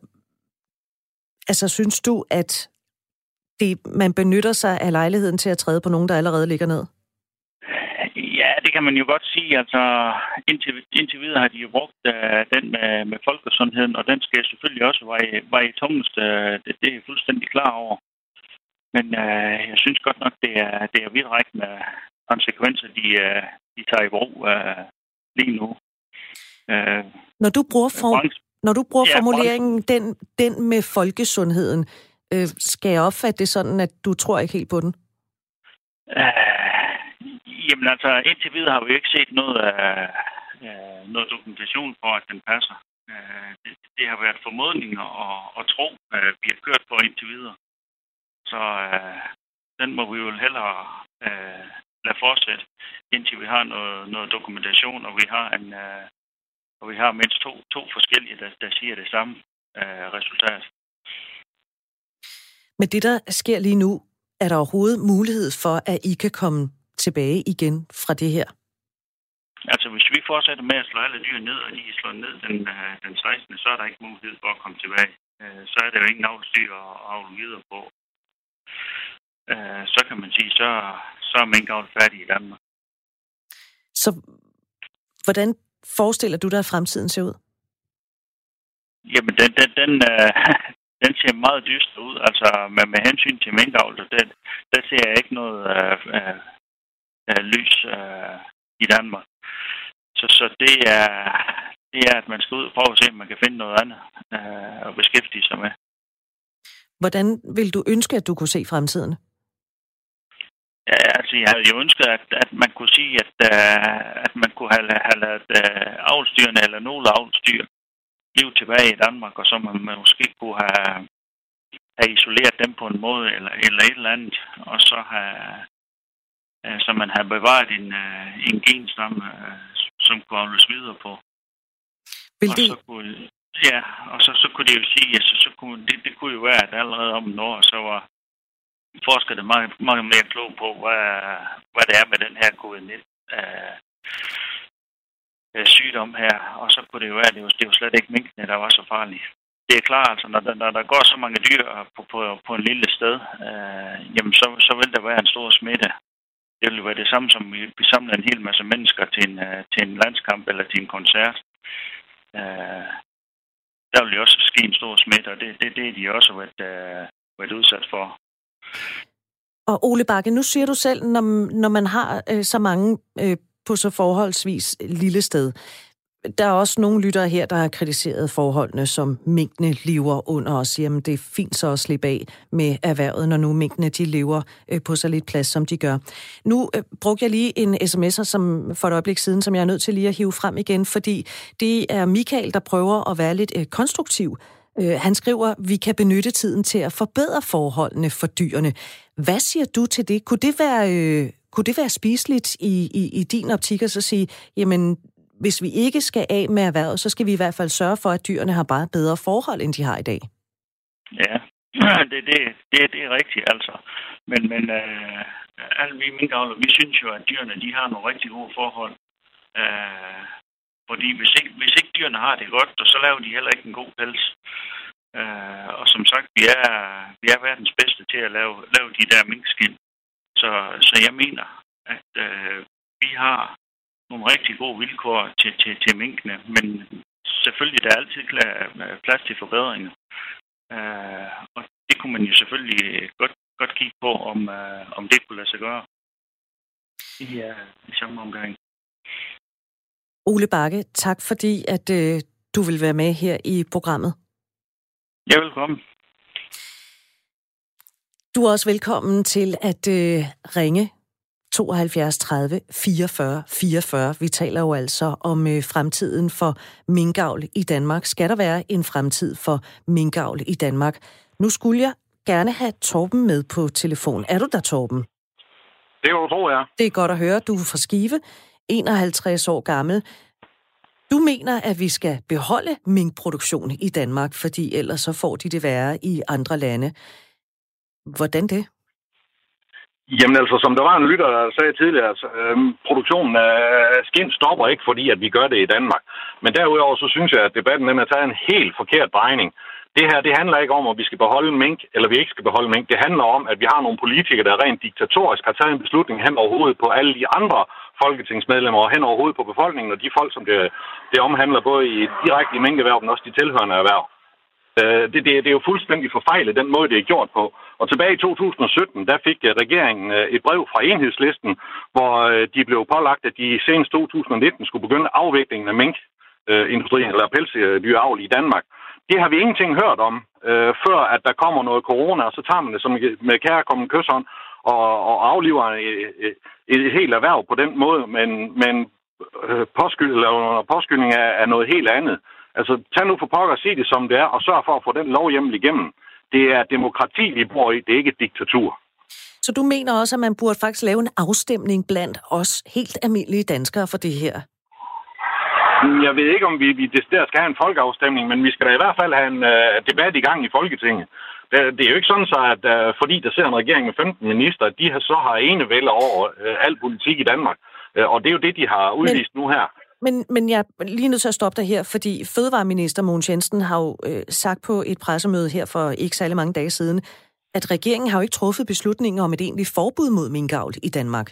Altså, synes du, at det, man benytter sig af lejligheden til at træde på nogen, der allerede ligger ned? Ja, det kan man jo godt sige. Altså, indtil, indtil videre har de jo brugt uh, den med, med folkesundheden, og den skal selvfølgelig også veje, veje tungest. Uh, det, det er jeg fuldstændig klar over. Men uh, jeg synes godt nok, det er, det er vidtrækkende konsekvenser, de, uh, de tager i brug uh, lige nu. Uh, Når du bruger form, når du bruger ja, formuleringen den, den med folkesundheden, øh, skal jeg opfatte det sådan, at du tror ikke helt på den? Uh, jamen altså, indtil videre har vi jo ikke set noget, uh, uh, noget dokumentation for, at den passer. Uh, det, det har været formodninger og, og tro, uh, vi har kørt på indtil videre. Så uh, den må vi jo hellere uh, lade fortsætte, indtil vi har noget, noget dokumentation, og vi har en, uh, og vi har mindst to, to forskellige, der, der siger det samme øh, resultat. Men det, der sker lige nu, er der overhovedet mulighed for, at I kan komme tilbage igen fra det her? Altså, hvis vi fortsætter med at slå alle dyr ned, og de er slået ned den, øh, den 16., så er der ikke mulighed for at komme tilbage. Øh, så er der jo ingen avlsdyr at avle videre på. Øh, så kan man sige, så, så er minkavl færdig i Danmark. Så hvordan forestiller du dig, at fremtiden ser ud? Jamen, den, den, den, øh, den ser meget dyster ud. Altså, med, med hensyn til minkavl, den, der ser jeg ikke noget øh, øh, øh, lys øh, i Danmark. Så, så det, er, det er, at man skal ud og prøve at se, om man kan finde noget andet øh, at beskæftige sig med. Hvordan vil du ønske, at du kunne se fremtiden? Ja, altså, jeg havde jo ønsket, at, at man kunne sige, at, uh, at man kunne have, have lavet uh, avlstyrene eller nogle avlstyr liv tilbage i Danmark, og så man, man måske kunne have, have isoleret dem på en måde eller, eller et eller andet, og så have, uh, så man har bevaret en, uh, en genstamme, uh, som kunne avles videre på. Vil det... Og så kunne, ja, og så, så kunne det jo sige, at så, så kunne, det, det kunne jo være, at allerede om et år, så var forskerne mange, mange mere klog på, hvad, hvad det er med den her covid-19 øh, øh, sygdom her. Og så kunne det jo være, at det var, det var slet ikke minkene, der var så farlige. Det er klart, altså, når, når der går så mange dyr på, på, på en lille sted, øh, jamen så, så vil der være en stor smitte. Det vil være det samme, som vi, vi samler en hel masse mennesker til en, øh, til en landskamp eller til en koncert. Øh, der vil jo også ske en stor smitte, og det, det, det er de også været, øh, været udsat for. Og Ole Bakke, nu siger du selv, når, når man har øh, så mange øh, på så forholdsvis øh, lille sted, der er også nogle lyttere her, der har kritiseret forholdene, som minkene lever under og siger, at det er fint så at slippe af med erhvervet, når nu minkene de lever øh, på så lidt plads, som de gør. Nu øh, brugte jeg lige en sms'er som, for et øjeblik siden, som jeg er nødt til lige at hive frem igen, fordi det er Michael, der prøver at være lidt øh, konstruktiv. Øh, han skriver, vi kan benytte tiden til at forbedre forholdene for dyrene. Hvad siger du til det? Kunne det være... Øh, kunne det være spiseligt i, i, i din optik at så sige, jamen hvis vi ikke skal af med erhvervet, så skal vi i hvert fald sørge for, at dyrene har bare bedre forhold, end de har i dag. Ja, det, det, det, det er rigtigt altså. Men, men øh, alle vi minkavler, vi synes jo, at dyrene de har nogle rigtig gode forhold. Øh, fordi hvis ikke, hvis ikke dyrene har det godt, så laver de heller ikke en god pels. Øh, og som sagt, vi er, vi er verdens bedste til at lave, lave de der minkskin. Så, så jeg mener, at øh, vi har nogle rigtig gode vilkår til, til, til minkene, men selvfølgelig der er altid øh, plads til forbedringer. Øh, og det kunne man jo selvfølgelig godt, godt kigge på, om, øh, om det kunne lade sig gøre i, øh, i samme omgang. Ole Bakke, tak fordi, at uh, du vil være med her i programmet. Ja, velkommen. Du er også velkommen til at uh, ringe 72 30 44 44. Vi taler jo altså om øh, fremtiden for minkavl i Danmark. Skal der være en fremtid for minkavl i Danmark? Nu skulle jeg gerne have Torben med på telefon. Er du der, Torben? Det er du tro, ja. Det er godt at høre. Du er fra Skive, 51 år gammel. Du mener, at vi skal beholde minkproduktion i Danmark, fordi ellers så får de det værre i andre lande. Hvordan det? Jamen altså, som der var en lytter, der sagde tidligere, altså, øhm, produktionen af skind stopper ikke, fordi at vi gør det i Danmark. Men derudover så synes jeg, at debatten den er taget en helt forkert drejning. Det her, det handler ikke om, at vi skal beholde mink, eller vi ikke skal beholde mink. Det handler om, at vi har nogle politikere, der rent diktatorisk har taget en beslutning hen over hovedet på alle de andre folketingsmedlemmer og hen over hovedet på befolkningen, og de folk, som det, det omhandler både i direkte i minkerhverv, men også de tilhørende erhverv. Øh, det, det, det er jo fuldstændig forfejlet, den måde, det er gjort på. Og tilbage i 2017, der fik øh, regeringen øh, et brev fra enhedslisten, hvor øh, de blev pålagt, at de senest 2019 skulle begynde afviklingen af minkindustrien eller pelsdyravl i Danmark. Det har vi ingenting hørt om, øh, før at der kommer noget corona, og så tager man det som med kære kommende kysshånd og, og afliver et, et, et helt erhverv på den måde, men, men øh, påskyld, eller påskyldning er, er noget helt andet. Altså, tag nu for pokker og sig det som det er, og sørg for at få den lovhjemmel igennem. Det er demokrati, vi bor i, det er ikke et diktatur. Så du mener også, at man burde faktisk lave en afstemning blandt os helt almindelige danskere for det her? Jeg ved ikke, om vi, vi der skal have en folkeafstemning, men vi skal da i hvert fald have en uh, debat i gang i Folketinget. Det, det er jo ikke sådan, så at uh, fordi der ser en regering med 15 minister, at de har, så har enevælde over uh, al politik i Danmark. Uh, og det er jo det, de har udvist men, nu her. Men, men jeg er lige nødt til at stoppe dig her, fordi Fødevareminister Mogens Jensen har jo øh, sagt på et pressemøde her for ikke særlig mange dage siden, at regeringen har jo ikke truffet beslutninger om et egentligt forbud mod minkavl i Danmark.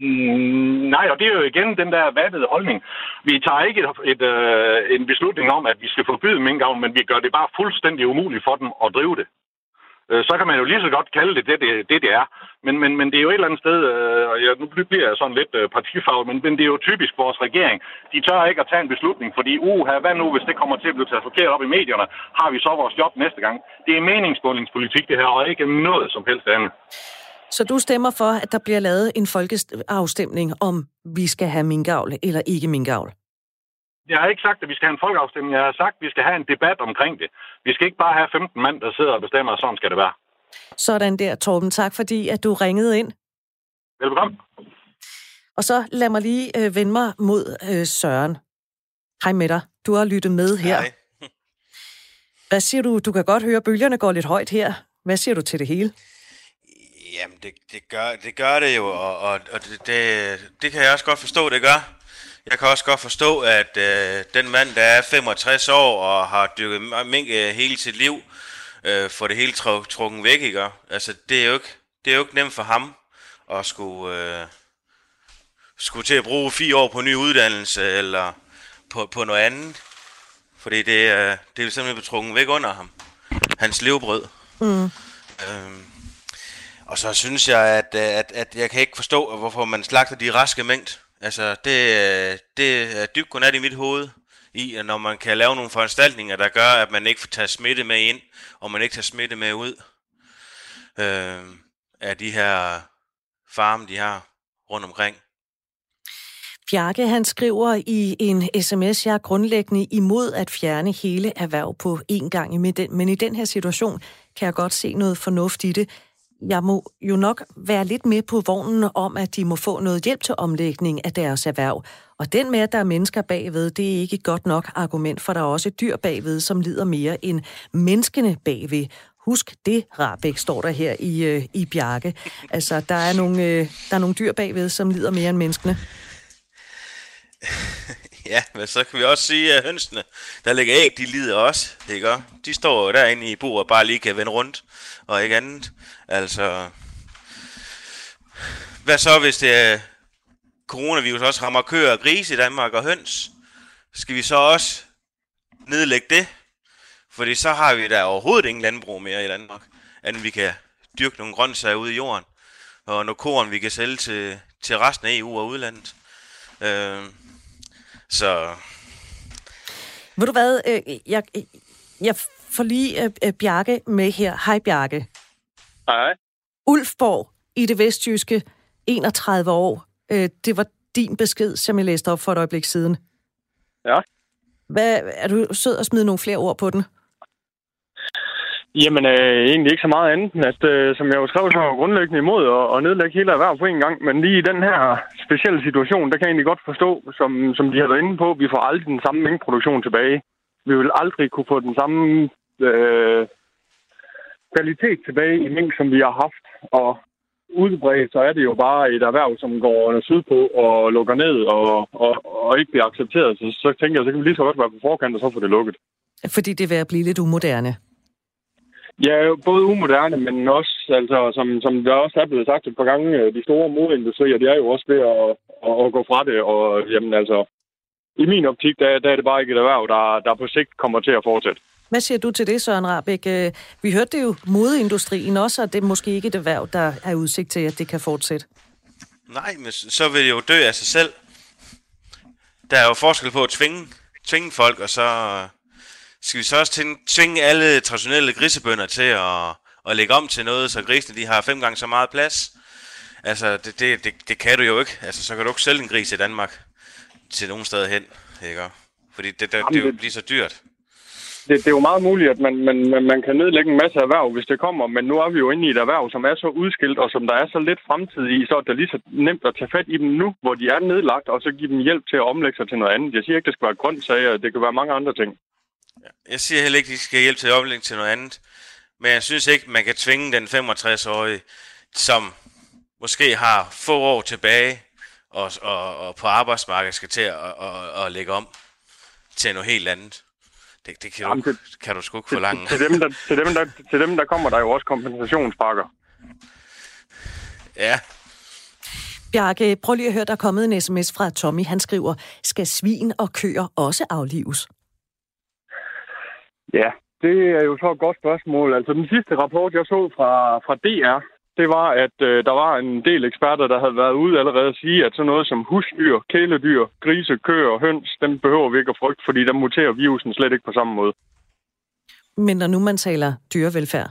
Mm, nej, og det er jo igen den der vattede holdning. Vi tager ikke et, et, øh, en beslutning om, at vi skal forbyde minkavl, men vi gør det bare fuldstændig umuligt for dem at drive det. Øh, så kan man jo lige så godt kalde det det, det, det, det er. Men, men, men det er jo et eller andet sted, øh, og jeg, nu bliver jeg sådan lidt øh, partifarvet, men, men det er jo typisk vores regering. De tør ikke at tage en beslutning, fordi uha, hvad nu, hvis det kommer til at blive taget forkert op i medierne, har vi så vores job næste gang. Det er meningsmålingspolitik, det her, og ikke noget som helst andet. Så du stemmer for, at der bliver lavet en folkeafstemning om, vi skal have minkavl eller ikke minkavl? Jeg har ikke sagt, at vi skal have en folkeafstemning. Jeg har sagt, at vi skal have en debat omkring det. Vi skal ikke bare have 15 mand, der sidder og bestemmer, at sådan skal det være. Sådan der, Torben. Tak fordi, at du ringede ind. Velkommen. Og så lad mig lige øh, vende mig mod øh, Søren. Hej med dig. Du har lyttet med her. Hej. Hvad siger du? Du kan godt høre, at bølgerne går lidt højt her. Hvad siger du til det hele? Jamen, det, det, gør, det gør det jo, og, og, og det, det, det kan jeg også godt forstå, det gør. Jeg kan også godt forstå, at øh, den mand, der er 65 år og har dykket mink øh, hele sit liv, øh, får det hele tr- trukket væk, ikke? Altså, det er jo ikke, det er jo ikke nemt for ham at skulle, øh, skulle til at bruge fire år på en ny uddannelse eller på, på noget andet. Fordi det, øh, det er simpelthen betrukket væk under ham. Hans levebrød. Mm. Øhm, og så synes jeg, at, øh, at, at jeg kan ikke forstå, hvorfor man slagter de raske mængd. Altså, det, øh, det er dybt kun i mit hoved, i at når man kan lave nogle foranstaltninger, der gør, at man ikke får taget smitte med ind, og man ikke tager smitte med ud øh, af de her farme, de har rundt omkring. Bjarke, han skriver i en sms, jeg er grundlæggende imod at fjerne hele erhverv på én gang, men i den her situation kan jeg godt se noget fornuft i det jeg må jo nok være lidt med på vognen om, at de må få noget hjælp til omlægning af deres erhverv. Og den med, at der er mennesker bagved, det er ikke et godt nok argument, for der er også dyr bagved, som lider mere end menneskene bagved. Husk det, Rabeck, står der her i, øh, i Bjarke. Altså, der er, nogle, øh, der er nogle dyr bagved, som lider mere end menneskene. Ja, men så kan vi også sige, at hønsene, der ligger æg, de lider også, ikke? De står jo derinde i bordet og bare lige kan vende rundt, og ikke andet. Altså, hvad så, hvis det er coronavirus også rammer køer og grise i Danmark og høns? Skal vi så også nedlægge det? Fordi så har vi da overhovedet ingen landbrug mere i Danmark, end vi kan dyrke nogle grøntsager ude i jorden, og noget korn, vi kan sælge til, til resten af EU og udlandet. Øh, så... Ved du hvad, øh, jeg, jeg får lige øh, øh, Bjarke med her. Hej Bjarke. Hej. Ulfborg i det vestjyske, 31 år. Det var din besked, som jeg læste op for et øjeblik siden. Ja. Hvad, er du sød at smide nogle flere ord på den? Jamen, øh, egentlig ikke så meget andet, at, øh, som jeg jo skrev, så var grundlæggende imod at, at nedlægge hele erhverv på en gang. Men lige i den her specielle situation, der kan jeg egentlig godt forstå, som, som de har været inde på, vi får aldrig den samme mængdeproduktion tilbage. Vi vil aldrig kunne få den samme øh, kvalitet tilbage i mængden, som vi har haft. Og udbredt, så er det jo bare et erhverv, som går sydpå og lukker ned og, og, og ikke bliver accepteret. Så, så tænker jeg, så kan vi lige så godt være på forkant, og så få det lukket. Fordi det vil blive lidt umoderne. Ja, både umoderne, men også, altså, som, som der også er blevet sagt et par gange, øh, de store modindustrier, de er jo også ved at, at, at gå fra det, og jamen altså, i min optik, der, der er det bare ikke et erhverv, der, der på sigt kommer til at fortsætte. Hvad siger du til det, Søren Rabeck? Øh, vi hørte det jo, modeindustrien også, og det er måske ikke et erhverv, der er udsigt til, at det kan fortsætte. Nej, men så vil det jo dø af sig selv. Der er jo forskel på at tvinge, tvinge folk, og så skal vi så også tvinge alle traditionelle grisebønder til at, at lægge om til noget, så grisene de har fem gange så meget plads? Altså, det, det, det, det kan du jo ikke. Altså, så kan du ikke sælge en gris i Danmark til nogen steder hen, ikke? Fordi det, det, det, det, det bliver så dyrt. Det, det er jo meget muligt, at man, man, man kan nedlægge en masse erhverv, hvis det kommer, men nu er vi jo inde i et erhverv, som er så udskilt, og som der er så lidt fremtid i, så er det lige så nemt at tage fat i dem nu, hvor de er nedlagt, og så give dem hjælp til at omlægge sig til noget andet. Jeg siger ikke, det skal være grønt sager, det kan være mange andre ting. Jeg siger heller ikke, at de skal hjælpe til at omlægge til noget andet. Men jeg synes ikke, man kan tvinge den 65-årige, som måske har få år tilbage, og, og, og på arbejdsmarkedet skal til at og, og lægge om til noget helt andet. Det, det kan, Jamen, du, det, kan du sgu ikke forlange. Til, til, dem, der, til, dem, der, til dem, der kommer der jo også kompensationspakker. Ja. Bjarke, prøv lige at høre, der er kommet en sms fra Tommy. Han skriver, skal svin og køer også aflives? Ja, det er jo så et godt spørgsmål. Altså den sidste rapport, jeg så fra, fra DR, det var, at øh, der var en del eksperter, der havde været ude allerede at sige, at sådan noget som husdyr, kæledyr, grise, køer og høns, dem behøver vi ikke at frygte, fordi der muterer virusen slet ikke på samme måde. Men når nu man taler dyrevelfærd?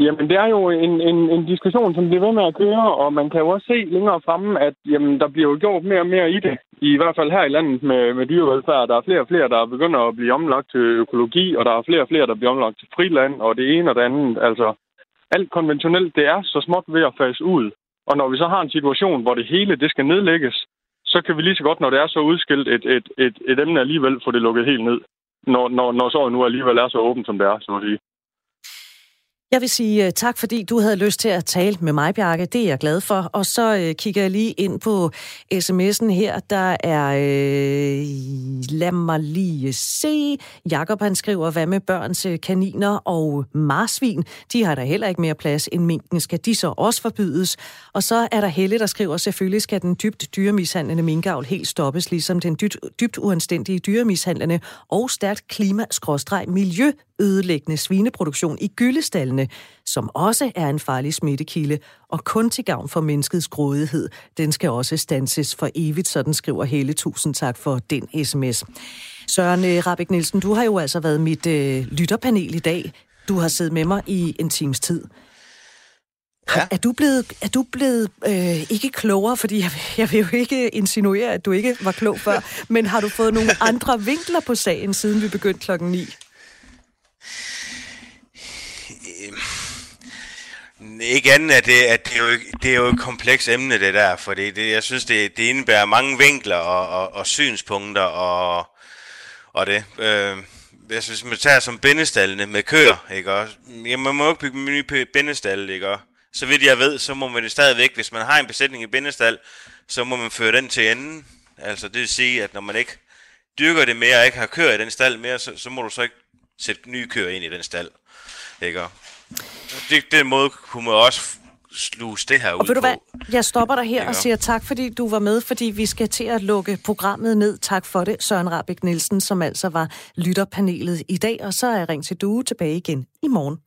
Jamen, det er jo en, en, en diskussion, som bliver ved med at køre, og man kan jo også se længere fremme, at jamen, der bliver jo gjort mere og mere i det. I hvert fald her i landet med, med dyrevelfærd. Der er flere og flere, der begynder at blive omlagt til økologi, og der er flere og flere, der bliver omlagt til friland, og det ene og det andet. Altså, alt konventionelt, det er så småt ved at fase ud. Og når vi så har en situation, hvor det hele det skal nedlægges, så kan vi lige så godt, når det er så udskilt et, et, et, et emne alligevel, få det lukket helt ned. Når, når, når så nu alligevel er så åbent, som det er, så at sige. Jeg vil sige øh, tak, fordi du havde lyst til at tale med mig, Bjarke. Det er jeg glad for. Og så øh, kigger jeg lige ind på sms'en her. Der er... øh, lad mig lige se. Jakob han skriver, hvad med børns øh, kaniner og marsvin? De har der heller ikke mere plads end minken. Skal de så også forbydes? Og så er der Helle, der skriver, selvfølgelig skal den dybt dyremishandlende minkavl helt stoppes, ligesom den dybt, dybt uanstændige dyremishandlende og stærkt klima miljøødelæggende svineproduktion i gyldestallen dyrene, som også er en farlig smittekilde, og kun til gavn for menneskets grådighed. Den skal også stanses for evigt, sådan skriver Hele. Tusind tak for den sms. Søren øh, Rabik Nielsen, du har jo altså været mit øh, lytterpanel i dag. Du har siddet med mig i en times tid. Ja. Er du blevet, er du blevet øh, ikke klogere, fordi jeg, jeg vil jo ikke insinuere, at du ikke var klog før, men har du fået nogle andre vinkler på sagen, siden vi begyndte klokken 9? Ikke andet, at det, at det, er, jo, det er jo et komplekst emne, det der, for det, det, jeg synes, det, det indebærer mange vinkler og, og, og synspunkter og, og det. Øh, jeg synes, man tager som bindestallene med køer, ikke også? Jamen, man må jo ikke bygge nye bindestalle, ikke også? Så vidt jeg ved, så må man det stadigvæk, hvis man har en besætning i bindestal, så må man føre den til enden. Altså det vil sige, at når man ikke dyrker det mere og ikke har køer i den stald mere, så, så må du så ikke sætte nye køer ind i den stald. Ikke? Det, den måde kunne man også sluse det her og ud ved du hvad? Jeg stopper dig her Ikke? og siger tak, fordi du var med, fordi vi skal til at lukke programmet ned. Tak for det, Søren Rabik Nielsen, som altså var lytterpanelet i dag. Og så er Ring til Due tilbage igen i morgen.